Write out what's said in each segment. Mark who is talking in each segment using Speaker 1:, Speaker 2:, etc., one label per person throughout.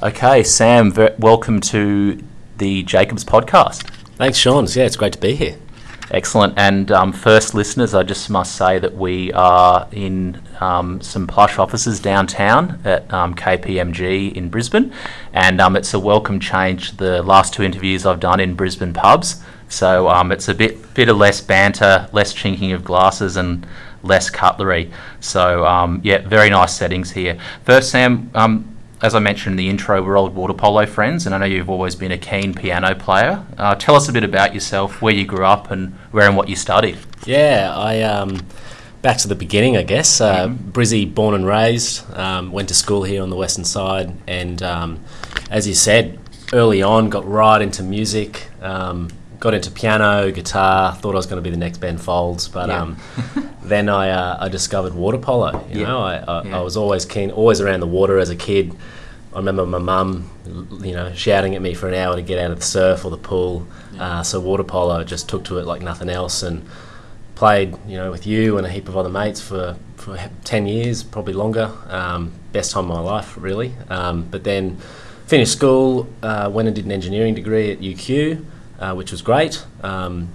Speaker 1: Okay, Sam, welcome to the Jacobs podcast.
Speaker 2: Thanks, Sean. Yeah, it's great to be here.
Speaker 1: Excellent. And um, first, listeners, I just must say that we are in um, some plush offices downtown at um, KPMG in Brisbane, and um, it's a welcome change to the last two interviews I've done in Brisbane pubs. So um, it's a bit bit of less banter, less chinking of glasses, and less cutlery. So um, yeah, very nice settings here. First, Sam. As I mentioned in the intro, we're old water polo friends, and I know you've always been a keen piano player. Uh, tell us a bit about yourself, where you grew up, and where and what you studied.
Speaker 2: Yeah, I um, back to the beginning, I guess. Uh, mm-hmm. Brizzy, born and raised, um, went to school here on the western side, and um, as you said, early on, got right into music. Um, got into piano, guitar. Thought I was going to be the next Ben Folds, but yeah. um, then I, uh, I discovered water polo. You yeah. know, I, I, yeah. I, was always keen, always around the water as a kid. I remember my mum, you know, shouting at me for an hour to get out of the surf or the pool. Uh, so water polo just took to it like nothing else, and played, you know, with you and a heap of other mates for, for ten years, probably longer. Um, best time of my life, really. Um, but then finished school, uh, went and did an engineering degree at UQ uh, which was great. Um,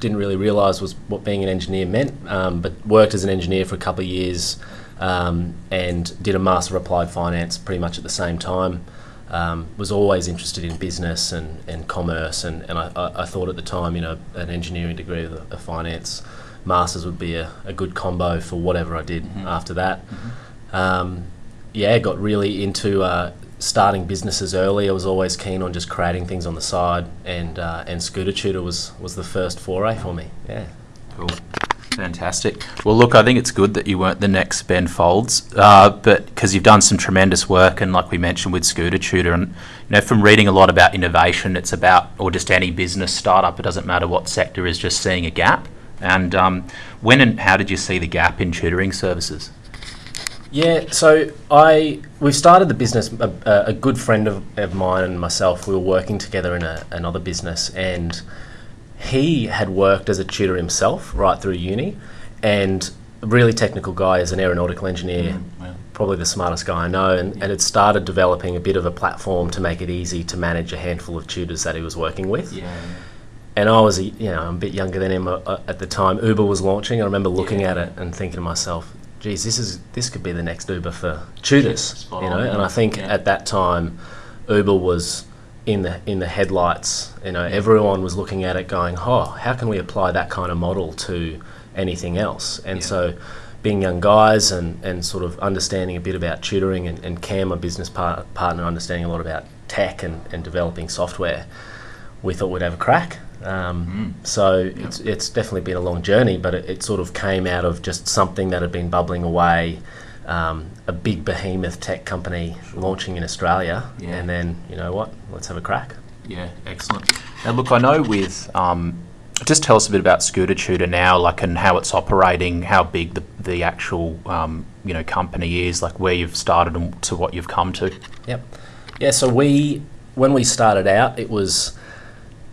Speaker 2: didn't really realise was what being an engineer meant, um, but worked as an engineer for a couple of years um, and did a Master of Applied Finance pretty much at the same time. Um, was always interested in business and, and commerce, and, and I, I, thought at the time, you know, an engineering degree of a finance masters would be a, a good combo for whatever I did mm-hmm. after that. Mm-hmm. Um, yeah, got really into uh, starting businesses early, I was always keen on just creating things on the side, and uh, and Scooter Tutor was was the first foray for me. Yeah.
Speaker 1: Cool. Fantastic. Well, look, I think it's good that you weren't the next Ben Folds, uh, but because you've done some tremendous work, and like we mentioned with Scooter Tutor, and you know, from reading a lot about innovation, it's about or just any business startup. It doesn't matter what sector is, just seeing a gap. And um, when and how did you see the gap in tutoring services?
Speaker 2: Yeah, so I we started the business. A, a good friend of, of, mine and myself, we were working together in a, another business, and he had worked as a tutor himself right through uni, and a really technical guy as an aeronautical engineer, mm, yeah. probably the smartest guy I know, and, and had started developing a bit of a platform to make it easy to manage a handful of tutors that he was working with.
Speaker 1: Yeah.
Speaker 2: And I was, you know, I'm a bit younger than him uh, at the time. Uber was launching. I remember looking yeah. at it and thinking to myself, geez, this is this could be the next Uber for tutors, you know. and I think yeah. at that time, Uber was in the in the headlights. You know, everyone was looking at it, going, "Oh, how can we apply that kind of model to anything else?" And yeah. so, being young guys and, and sort of understanding a bit about tutoring, and, and Cam, my business par- partner, understanding a lot about tech and, and developing software, we thought we'd have a crack. Um, mm. So yep. it's, it's definitely been a long journey, but it, it, sort of came out of just something that had been bubbling away. Um, a big behemoth tech company launching in Australia, yeah. and then you know what? Let's have a crack.
Speaker 1: Yeah, excellent. Now, look, I know with um, just tell us a bit about Scooter Tutor now, like and how it's operating, how big the the actual um, you know company is, like where you've started and to what you've come to.
Speaker 2: Yep. Yeah. So we when we started out, it was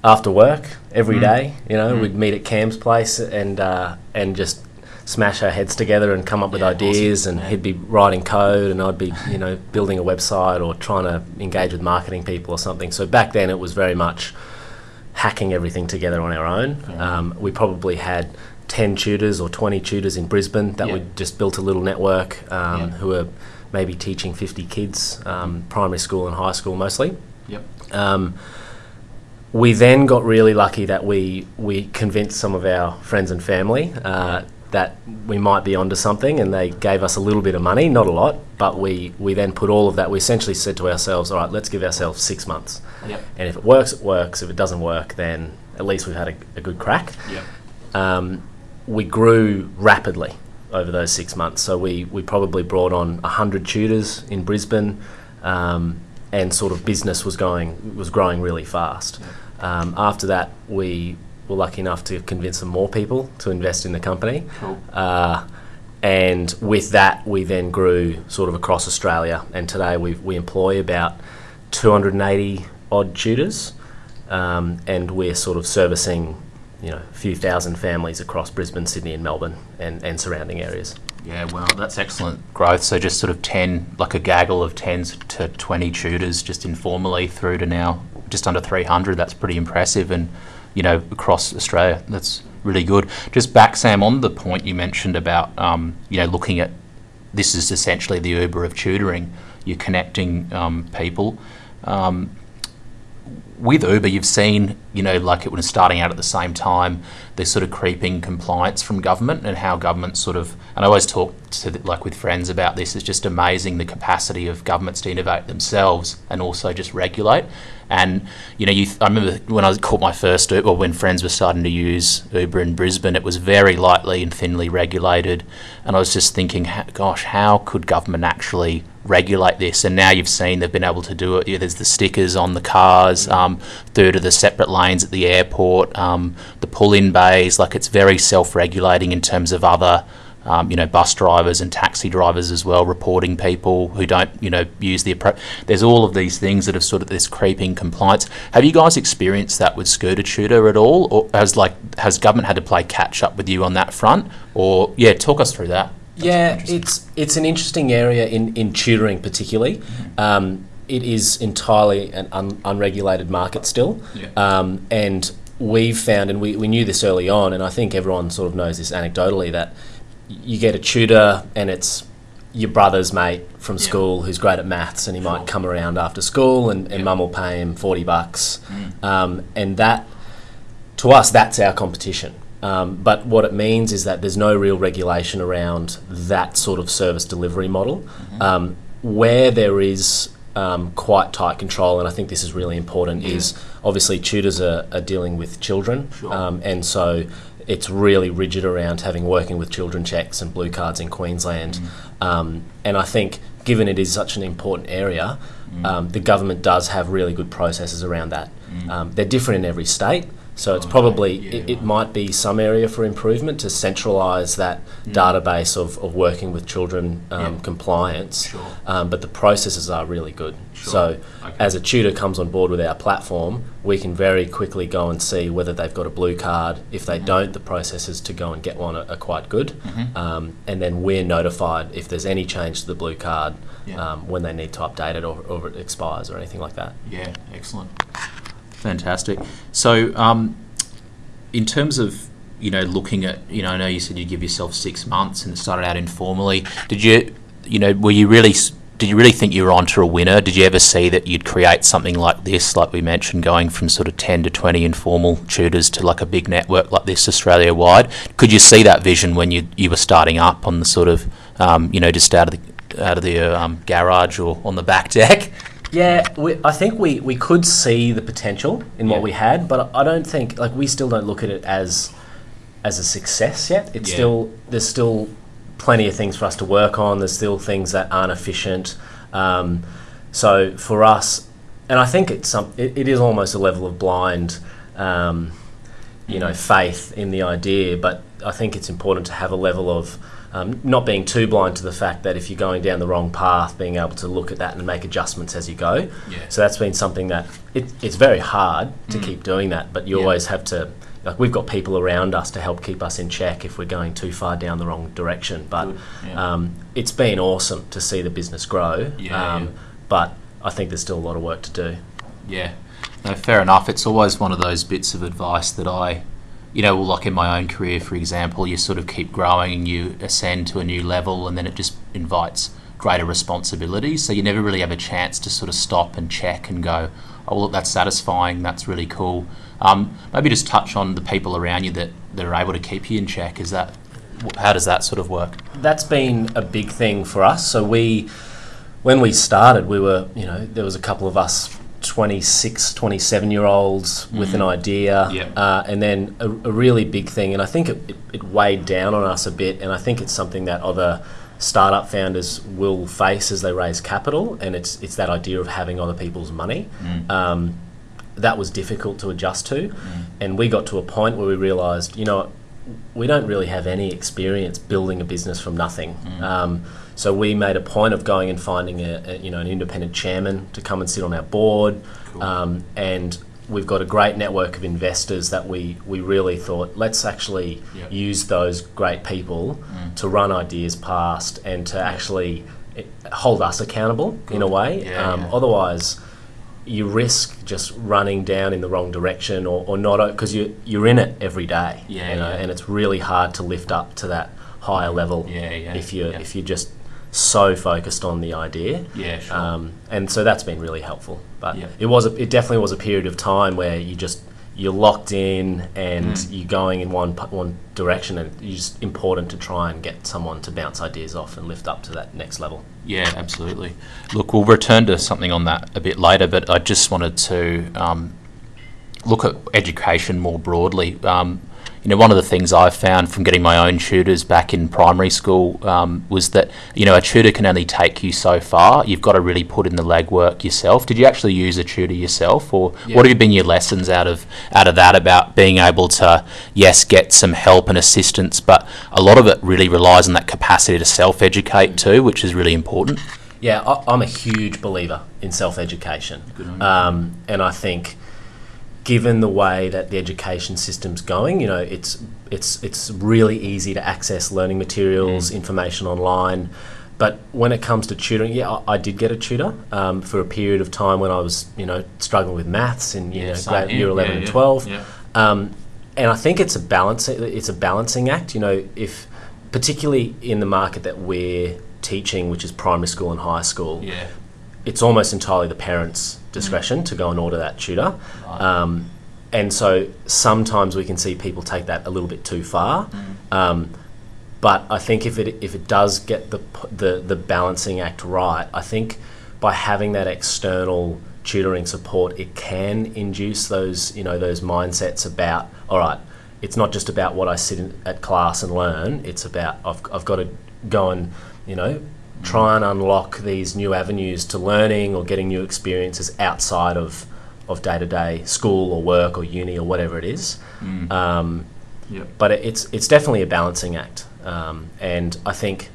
Speaker 2: after work every mm. day. You know, mm. we'd meet at Cam's place and uh, and just smash our heads together and come up with ideas. Awesome. And yeah. he'd be writing code, and I'd be you know building a website or trying to engage with marketing people or something. So back then, it was very much hacking everything together on our own. Um, we probably had. 10 tutors or 20 tutors in Brisbane that we just built a little network um, who were maybe teaching 50 kids, um, primary school and high school mostly.
Speaker 1: Yep.
Speaker 2: Um, we then got really lucky that we we convinced some of our friends and family uh, that we might be onto something, and they gave us a little bit of money, not a lot, but we we then put all of that. We essentially said to ourselves, "All right, let's give ourselves six months,
Speaker 1: yep.
Speaker 2: and if it works, it works. If it doesn't work, then at least we've had a, a good crack."
Speaker 1: Yep.
Speaker 2: Um, we grew rapidly over those six months, so we we probably brought on hundred tutors in Brisbane. Um, and sort of business was going was growing really fast. Um, after that, we were lucky enough to convince some more people to invest in the company.
Speaker 1: Cool.
Speaker 2: Uh, and with that, we then grew sort of across Australia. And today we we employ about 280 odd tutors, um, and we're sort of servicing you know a few thousand families across Brisbane, Sydney, and Melbourne, and, and surrounding areas.
Speaker 1: Yeah, well, that's excellent growth. So just sort of 10, like a gaggle of 10 to 20 tutors just informally through to now just under 300. That's pretty impressive. And, you know, across Australia, that's really good. Just back, Sam, on the point you mentioned about, um, you know, looking at this is essentially the Uber of tutoring. You're connecting um, people. Um, with Uber, you've seen, you know, like it was starting out at the same time, there's sort of creeping compliance from government and how government sort of, and I always talk to the, like with friends about this. It's just amazing the capacity of governments to innovate themselves and also just regulate. And you know, you th- I remember when I caught my first Uber, when friends were starting to use Uber in Brisbane, it was very lightly and thinly regulated, and I was just thinking, gosh, how could government actually regulate this? And now you've seen they've been able to do it. Yeah, there's the stickers on the cars, um, third of the separate lanes at the airport, um, the pull-in bays. Like it's very self-regulating in terms of other um, you know, bus drivers and taxi drivers as well, reporting people who don't, you know, use the approach. There's all of these things that have sort of this creeping compliance. Have you guys experienced that with Scooter Tutor at all, or has like has government had to play catch up with you on that front? Or yeah, talk us through that.
Speaker 2: Yeah, it's it's an interesting area in in tutoring particularly. Mm-hmm. Um, it is entirely an un- unregulated market still, yeah. um, and we've found, and we, we knew this early on, and I think everyone sort of knows this anecdotally that you get a tutor and it's your brother's mate from school who's great at maths and he might come around after school and, and mum will pay him 40 bucks. Mm. Um, and that, to us, that's our competition. Um, but what it means is that there's no real regulation around that sort of service delivery model. Mm-hmm. Um, where there is um, quite tight control, and I think this is really important, yeah. is obviously tutors are, are dealing with children. Sure. Um, and so it's really rigid around having working with children checks and blue cards in Queensland. Mm. Um, and I think, given it is such an important area, mm. um, the government does have really good processes around that. Mm. Um, they're different in every state. So it's probably yeah, it, it, might be some area for improvement to centralise that mm. database of, of working with children um, yeah. compliance. Sure. Um, but the processes are really good. Sure. So okay. as a tutor comes on board with our platform, we can very quickly go and see whether they've got a blue card. If they mm-hmm. don't, the processes to go and get one are, are quite good. Mm-hmm. Um, and then we're notified if there's any change to the blue card yeah. Um, when they need to update it or, or it expires or anything like that.
Speaker 1: Yeah, excellent. Fantastic. So, um, in terms of you know looking at you know I know you said you give yourself six months and it started out informally. Did you you know were you really did you really think you were onto a winner? Did you ever see that you'd create something like this, like we mentioned, going from sort of 10 to 20 informal tutors to like a big network like this Australia wide? Could you see that vision when you, you were starting up on the sort of, um, you know, just out of the, out of the um, garage or on the back deck?
Speaker 2: Yeah, we, I think we, we could see the potential in yeah. what we had, but I don't think like we still don't look at it as as a success yet. It's yeah. still there's still plenty of things for us to work on. There's still things that aren't efficient. Um, so for us, and I think it's some it, it is almost a level of blind, um, you know, faith in the idea. But I think it's important to have a level of um, not being too blind to the fact that if you're going down the wrong path, being able to look at that and make adjustments as you go. Yeah. So that's been something that it, it's very hard to mm. keep doing that, but you yeah. always have to. Like we've got people around us to help keep us in check if we're going too far down the wrong direction. But yeah. um, it's been awesome to see the business grow. Um, but I think there's still a lot of work to do.
Speaker 1: Yeah, no, fair enough. It's always one of those bits of advice that I you know, like in my own career, for example, you sort of keep growing and you ascend to a new level, and then it just invites greater responsibility. So you never really have a chance to sort of stop and check and go, oh, look, that's satisfying, that's really cool. Um, maybe just touch on the people around you that, that are able to keep you in check. Is that how does that sort of work?
Speaker 2: That's been a big thing for us. So we, when we started, we were, you know, there was a couple of us 26, 27 year olds with an mm. idea. Yep. Uh, and then a, a, really big thing, and I think it, it, it, weighed down on us a bit, and I think it's something that other startup founders will face as they raise capital, and it's, it's that idea of having other people's money. Mm. Um, that was difficult to adjust to, mm. and we got to a point where we realised, you know, we don't really have any experience building a business from nothing. Mm. Um, so we made a point of going and finding a, a, you know an independent chairman to come and sit on our board, cool. um, and we've got a great network of investors that we, we really thought let's actually
Speaker 1: Yep.
Speaker 2: use those great people to run ideas past and to actually eh, hold us accountable in a way.
Speaker 1: Yeah,
Speaker 2: um,
Speaker 1: yeah.
Speaker 2: Otherwise, you risk just running down in the wrong direction or, or not because you you're in it every day.
Speaker 1: Yeah,
Speaker 2: you know,
Speaker 1: yeah.
Speaker 2: and it's really hard to lift up to that higher level
Speaker 1: Yeah, yeah,
Speaker 2: if you're
Speaker 1: yeah.
Speaker 2: if you're just so focused on the idea.
Speaker 1: Yeah, sure.
Speaker 2: Um, and so that's been really helpful. But
Speaker 1: Yeah.
Speaker 2: it was a, it definitely was a period of time where you just you're locked in and
Speaker 1: Mm.
Speaker 2: you're going in one one direction, and it's just important to try and get someone to bounce ideas off and lift up to that next level.
Speaker 1: Yeah, absolutely. Look, we'll return to something on that a bit later, but I just wanted to um, look at education more broadly. Um, you know, one of the things I've found from getting my own tutors back in primary school um, was that you know a tutor can only take you so far. You've got to really put in the legwork yourself. Did you actually use a tutor yourself, or what have been your lessons out of out of that about being able to yes get some help and assistance, but a lot of it really relies on that capacity to self educate too, which is really important.
Speaker 2: Yeah, I, I'm a huge believer in self education. Um, and I think, given the way that the education system's going, you know, it's, it's, it's really easy to access learning materials, information online. But when it comes to tutoring, yeah, I, I did get a tutor um, for a period of time when I was, you know, struggling with maths in you
Speaker 1: Yeah,
Speaker 2: know,
Speaker 1: same
Speaker 2: grade,
Speaker 1: here.
Speaker 2: year eleven
Speaker 1: Yeah,
Speaker 2: and twelve. Um, and I think it's a balance. It's a balancing act. You know, if particularly in the market that we're teaching, which is primary school and high school,
Speaker 1: Yeah.
Speaker 2: it's almost entirely the parents' discretion to go and order that tutor. Um, and so sometimes we can see people take that a little bit too far. Um, but I think if it if it does get the the the balancing act right, I think by having that external tutoring support, it can induce those you know those mindsets about all right. It's not just about what I sit in, at class and learn. It's about I've, I've got to go and you know try and unlock these new avenues to learning or getting new experiences outside of of day to day school or work or uni or whatever it is. Um,
Speaker 1: Yep.
Speaker 2: but it- it's it's definitely a balancing act, um, and I think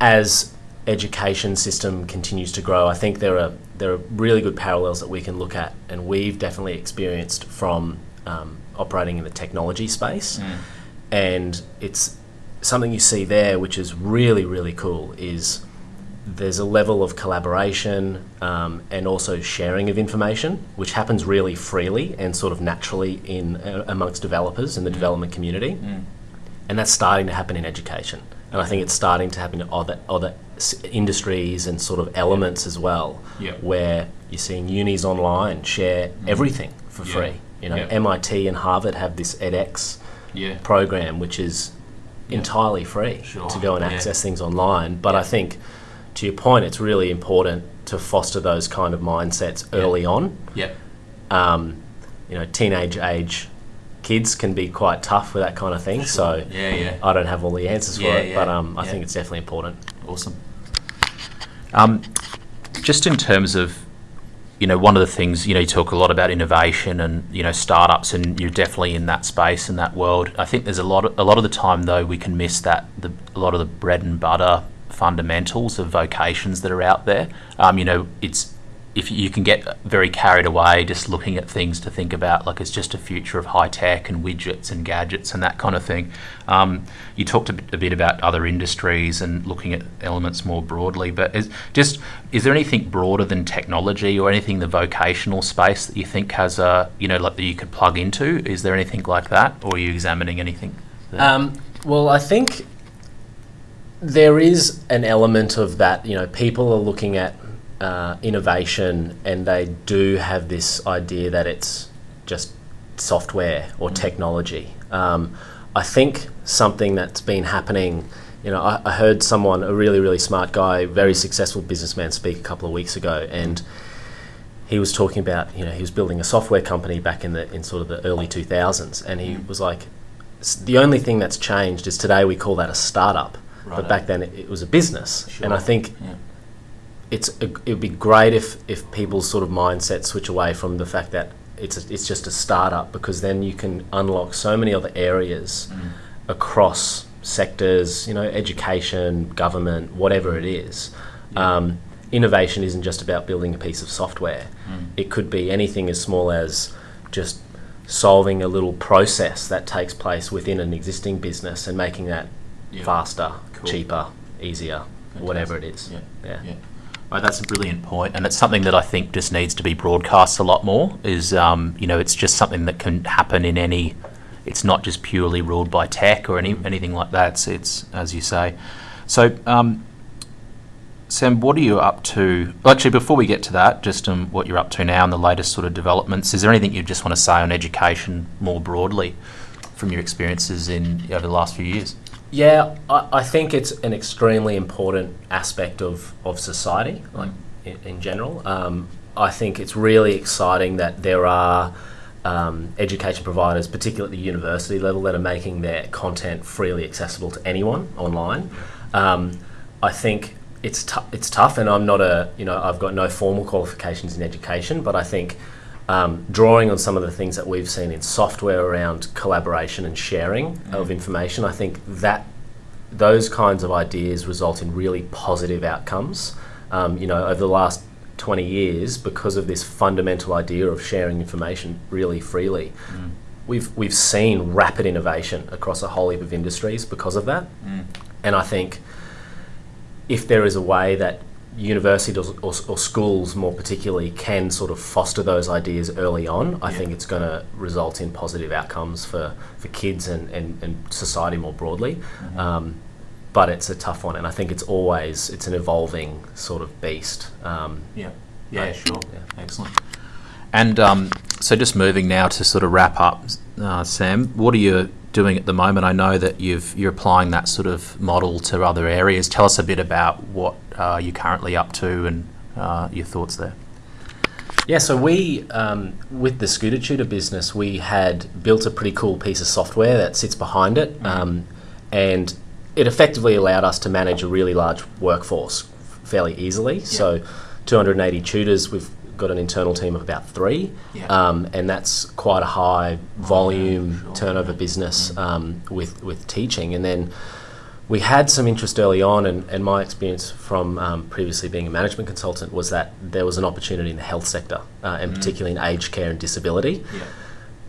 Speaker 2: as education system continues to grow, I think there are there are really good parallels that we can look at, and we've definitely experienced from um, operating in the technology space, and it's something you see there, which is really really cool, is there's a level of collaboration um, and also sharing of information, which happens really freely and sort of naturally in uh, amongst developers in the development community, and that's starting to happen in education. And I think it's starting to happen in other other s- industries and sort of elements as well,
Speaker 1: Yeah.
Speaker 2: where you're seeing unis online share everything for
Speaker 1: Yeah.
Speaker 2: free. You know,
Speaker 1: Yeah.
Speaker 2: MIT and Harvard have this edX
Speaker 1: Yeah.
Speaker 2: program, which is entirely free
Speaker 1: Sure,
Speaker 2: to go and
Speaker 1: yeah.
Speaker 2: access things online. But
Speaker 1: Yeah.
Speaker 2: I think, to your point, it's really important to foster those kind of mindsets early on.
Speaker 1: Yep.
Speaker 2: Um, you know, teenage age kids can be quite tough with that kind of thing. So
Speaker 1: Yeah, yeah.
Speaker 2: I don't have all the answers
Speaker 1: Yeah,
Speaker 2: for it,
Speaker 1: yeah,
Speaker 2: but um, I
Speaker 1: yeah.
Speaker 2: think it's definitely important.
Speaker 1: Awesome. Um, just in terms of, you know, one of the things, you know, you talk a lot about innovation and, you know, startups and you're definitely in that space and that world. I think there's a lot of, a lot of the time though we can miss that, the, a lot of the bread and butter fundamentals of vocations that are out there. Um, you know, it's, if you can get very carried away just looking at things to think about like it's just a future of high tech and widgets and gadgets and that kind of thing. Um, you talked a bit, a bit about other industries and looking at elements more broadly, but is just is there anything broader than technology or anything in the vocational space that you think has a you know like that you could plug into? Is there anything like that, or are you examining anything?
Speaker 2: Um, well, I think there is an element of that. You know, people are looking at uh, innovation, and they do have this idea that it's just software or technology. Um, I think something that's been happening. You know, I, I heard someone, a really, really smart guy, very successful businessman, speak a couple of weeks ago, and he was talking about you know he was building a software company back in the in sort of the early 2000s and he was like the only thing that's changed is today we call that a startup
Speaker 1: Righto.
Speaker 2: but back then it, it was a business and i
Speaker 1: Sure.
Speaker 2: think
Speaker 1: Yeah.
Speaker 2: It's it would be great if if people's sort of mindset switch away from the fact that it's a, it's just a startup because then you can unlock so many other areas
Speaker 1: Mm.
Speaker 2: across sectors you know education government whatever it is um, innovation isn't just about building a piece of software.
Speaker 1: Mm.
Speaker 2: It could be anything as small as just solving a little process that takes place within an existing business and making that
Speaker 1: Yeah.
Speaker 2: faster,
Speaker 1: Cool.
Speaker 2: cheaper, easier, whatever it is.
Speaker 1: Yeah.
Speaker 2: Yeah.
Speaker 1: Yeah. Right, that's a brilliant point, and it's something that I think just needs to be broadcast a lot more. Is um, you know, it's just something that can happen in any. It's not just purely ruled by tech or any anything like that. It's, it's as you say. So, um, Sam, what are you up to? Well, actually, before we get to that, just um, what you're up to now and the latest sort of developments. Is there anything you just want to say on education more broadly, from your experiences in over the last few years?
Speaker 2: Yeah, I, I think it's an extremely important aspect of, of society, like in, in general. Um, I think it's really exciting that there are um, education providers, particularly at the university level, that are making their content freely accessible to anyone online. Um, I think it's it's tough, and I'm not a you know I've got no formal qualifications in education, but I think um, drawing on some of the things that we've seen in software around collaboration and sharing of information, I think that those kinds of ideas result in really positive outcomes. Um, you know, over the last 20 years, because of this fundamental idea of sharing information really freely, we've we've seen rapid innovation across a whole heap of industries because of that. And I think if there is a way that universities or, or, schools more particularly can sort of foster those ideas early on, I
Speaker 1: Yeah.
Speaker 2: think it's going to result in positive outcomes for, for kids and, and, and society more broadly. Um, but it's a tough one, and I think it's always it's an evolving sort of beast. Um,
Speaker 1: Yeah. Yeah, sure.
Speaker 2: Yeah.
Speaker 1: Excellent. And um, so, just moving now to sort of wrap up, uh, Sam, what are you doing at the moment? I know that you've you're applying that sort of model to other areas. Tell us a bit about what uh, you're currently up to and uh, your thoughts there.
Speaker 2: Yeah, so we, um, with the Scooter Tutor business, we had built a pretty cool piece of software that sits behind it, um, and it effectively allowed us to manage a really large workforce fairly easily. So, 280 tutors, we've got an internal team of about three,
Speaker 1: Yeah.
Speaker 2: um, and that's quite a high volume
Speaker 1: sure.
Speaker 2: turnover business um, with with teaching, and then we had some interest early on, and, and my experience from um, previously being a management consultant was that there was an opportunity in the health sector, uh, and particularly in aged care and disability.
Speaker 1: Yeah.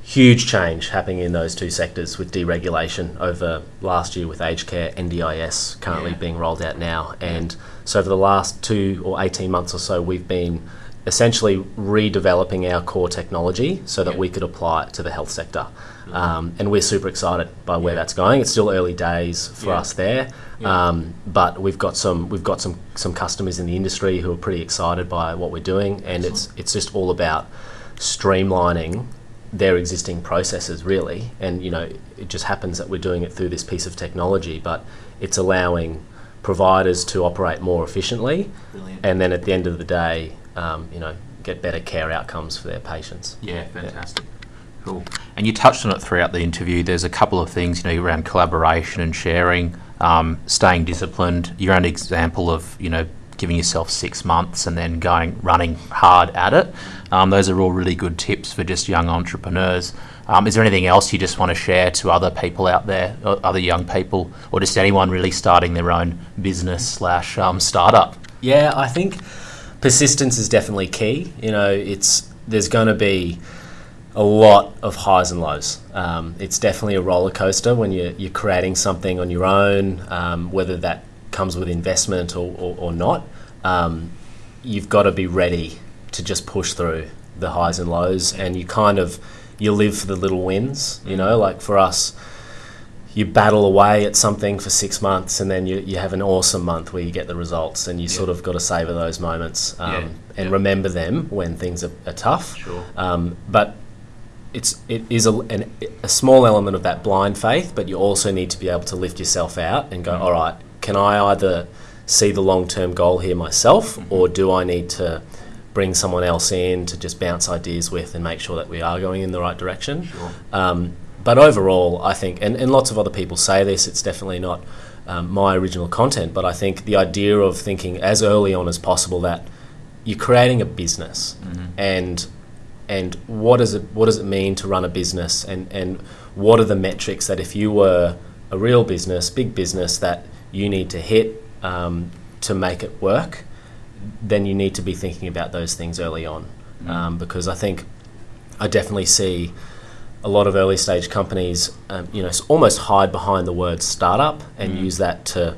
Speaker 2: Huge change happening in those two sectors with deregulation over last year with aged care, NDIS currently
Speaker 1: Yeah.
Speaker 2: being rolled out now. And so, over the last two or 18 months or so, we've been essentially redeveloping our core technology so that
Speaker 1: Yeah.
Speaker 2: we could apply it to the health sector. Um, and we're super excited by where
Speaker 1: Yeah.
Speaker 2: that's going. It's still early days for
Speaker 1: Yeah.
Speaker 2: us there,
Speaker 1: Yeah.
Speaker 2: um, but we've got some we've got some some customers in the industry who are pretty excited by what we're doing, and it's it's just all about streamlining their existing processes really. And you know, it just happens that we're doing it through this piece of technology, but it's allowing providers to operate more efficiently,
Speaker 1: Brilliant.
Speaker 2: and then at the end of the day, um, you know, get better care outcomes for their patients.
Speaker 1: Yeah, fantastic. Cool. And you touched on it throughout the interview. There's a couple of things, you know, around collaboration and sharing, um, staying disciplined. Your own example of, you know, giving yourself six months and then going running hard at it. Um, those are all really good tips for just young entrepreneurs. Um, is there anything else you just want to share to other people out there, or other young people, or just anyone really starting their own business slash um, startup?
Speaker 2: Yeah, I think persistence is definitely key. You know, it's there's going to be a lot of highs and lows. Um, it's definitely a roller coaster when you're, you're creating something on your own, um, whether that comes with investment or, or, or not. Um, you've got to be ready to just push through the highs and lows, and you kind of you live for the little wins. You know, like for us, you battle away at something for six months and then you, you have an awesome month where you get the results and you sort of got to savor those moments um,
Speaker 1: Yeah,
Speaker 2: and
Speaker 1: yeah.
Speaker 2: remember them when things are, are tough.
Speaker 1: Sure.
Speaker 2: Um, but it's it is a, an, a small element of that blind faith, but you also need to be able to lift yourself out and go,
Speaker 1: Mm-hmm.
Speaker 2: all right, can I either see the long term goal here myself,
Speaker 1: Mm-hmm.
Speaker 2: or do I need to bring someone else in to just bounce ideas with and make sure that we are going in the right direction?
Speaker 1: Sure.
Speaker 2: Um, but overall, I think, and, and lots of other people say this, it's definitely not um, my original content, but I think the idea of thinking as early on as possible that you're creating a business and and what does it what does it mean to run a business? And, and what are the metrics that if you were a real business, big business that you need to hit um, to make it work, then you need to be thinking about those things early on, um, because I think I definitely see a lot of early stage companies, um, you know, almost hide behind the word startup and use that to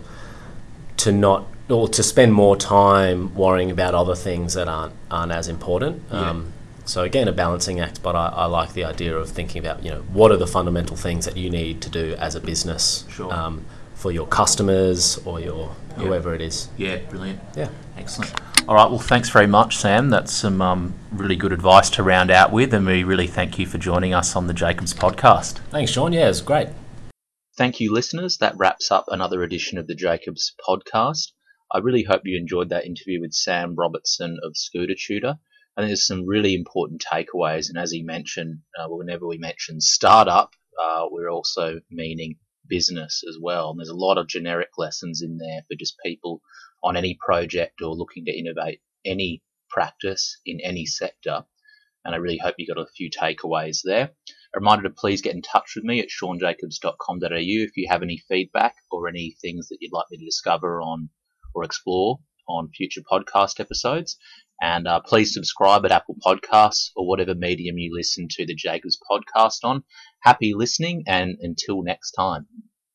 Speaker 2: to not or to spend more time worrying about other things that aren't aren't as important. Um, so again, a balancing act, but I, I like the idea of thinking about you know what are the fundamental things that you need to do as a business
Speaker 1: Sure.
Speaker 2: um, for your customers or your whoever it is.
Speaker 1: Yeah, brilliant.
Speaker 2: Yeah.
Speaker 1: Excellent. All right. Well, thanks very much, Sam. That's some um, really good advice to round out with, and we really thank you for joining us on the Jacobs podcast.
Speaker 2: Thanks, Sean. Yeah, it was great.
Speaker 1: Thank you, listeners. That wraps up another edition of the Jacobs podcast. I really hope you enjoyed that interview with Sam Robertson of Scooter Tutor. I think there's some really important takeaways, and as he mentioned, uh, whenever we mention startup, uh, we're also meaning business as well. And there's a lot of generic lessons in there for just people on any project or looking to innovate any practice in any sector. And I really hope you got a few takeaways there. A reminder to please get in touch with me at seanjacobs.com.au if you have any feedback or any things that you'd like me to discover on or explore on future podcast episodes. And uh, please subscribe at Apple Podcasts or whatever medium you listen to the Jacobs podcast on. Happy listening and until next time.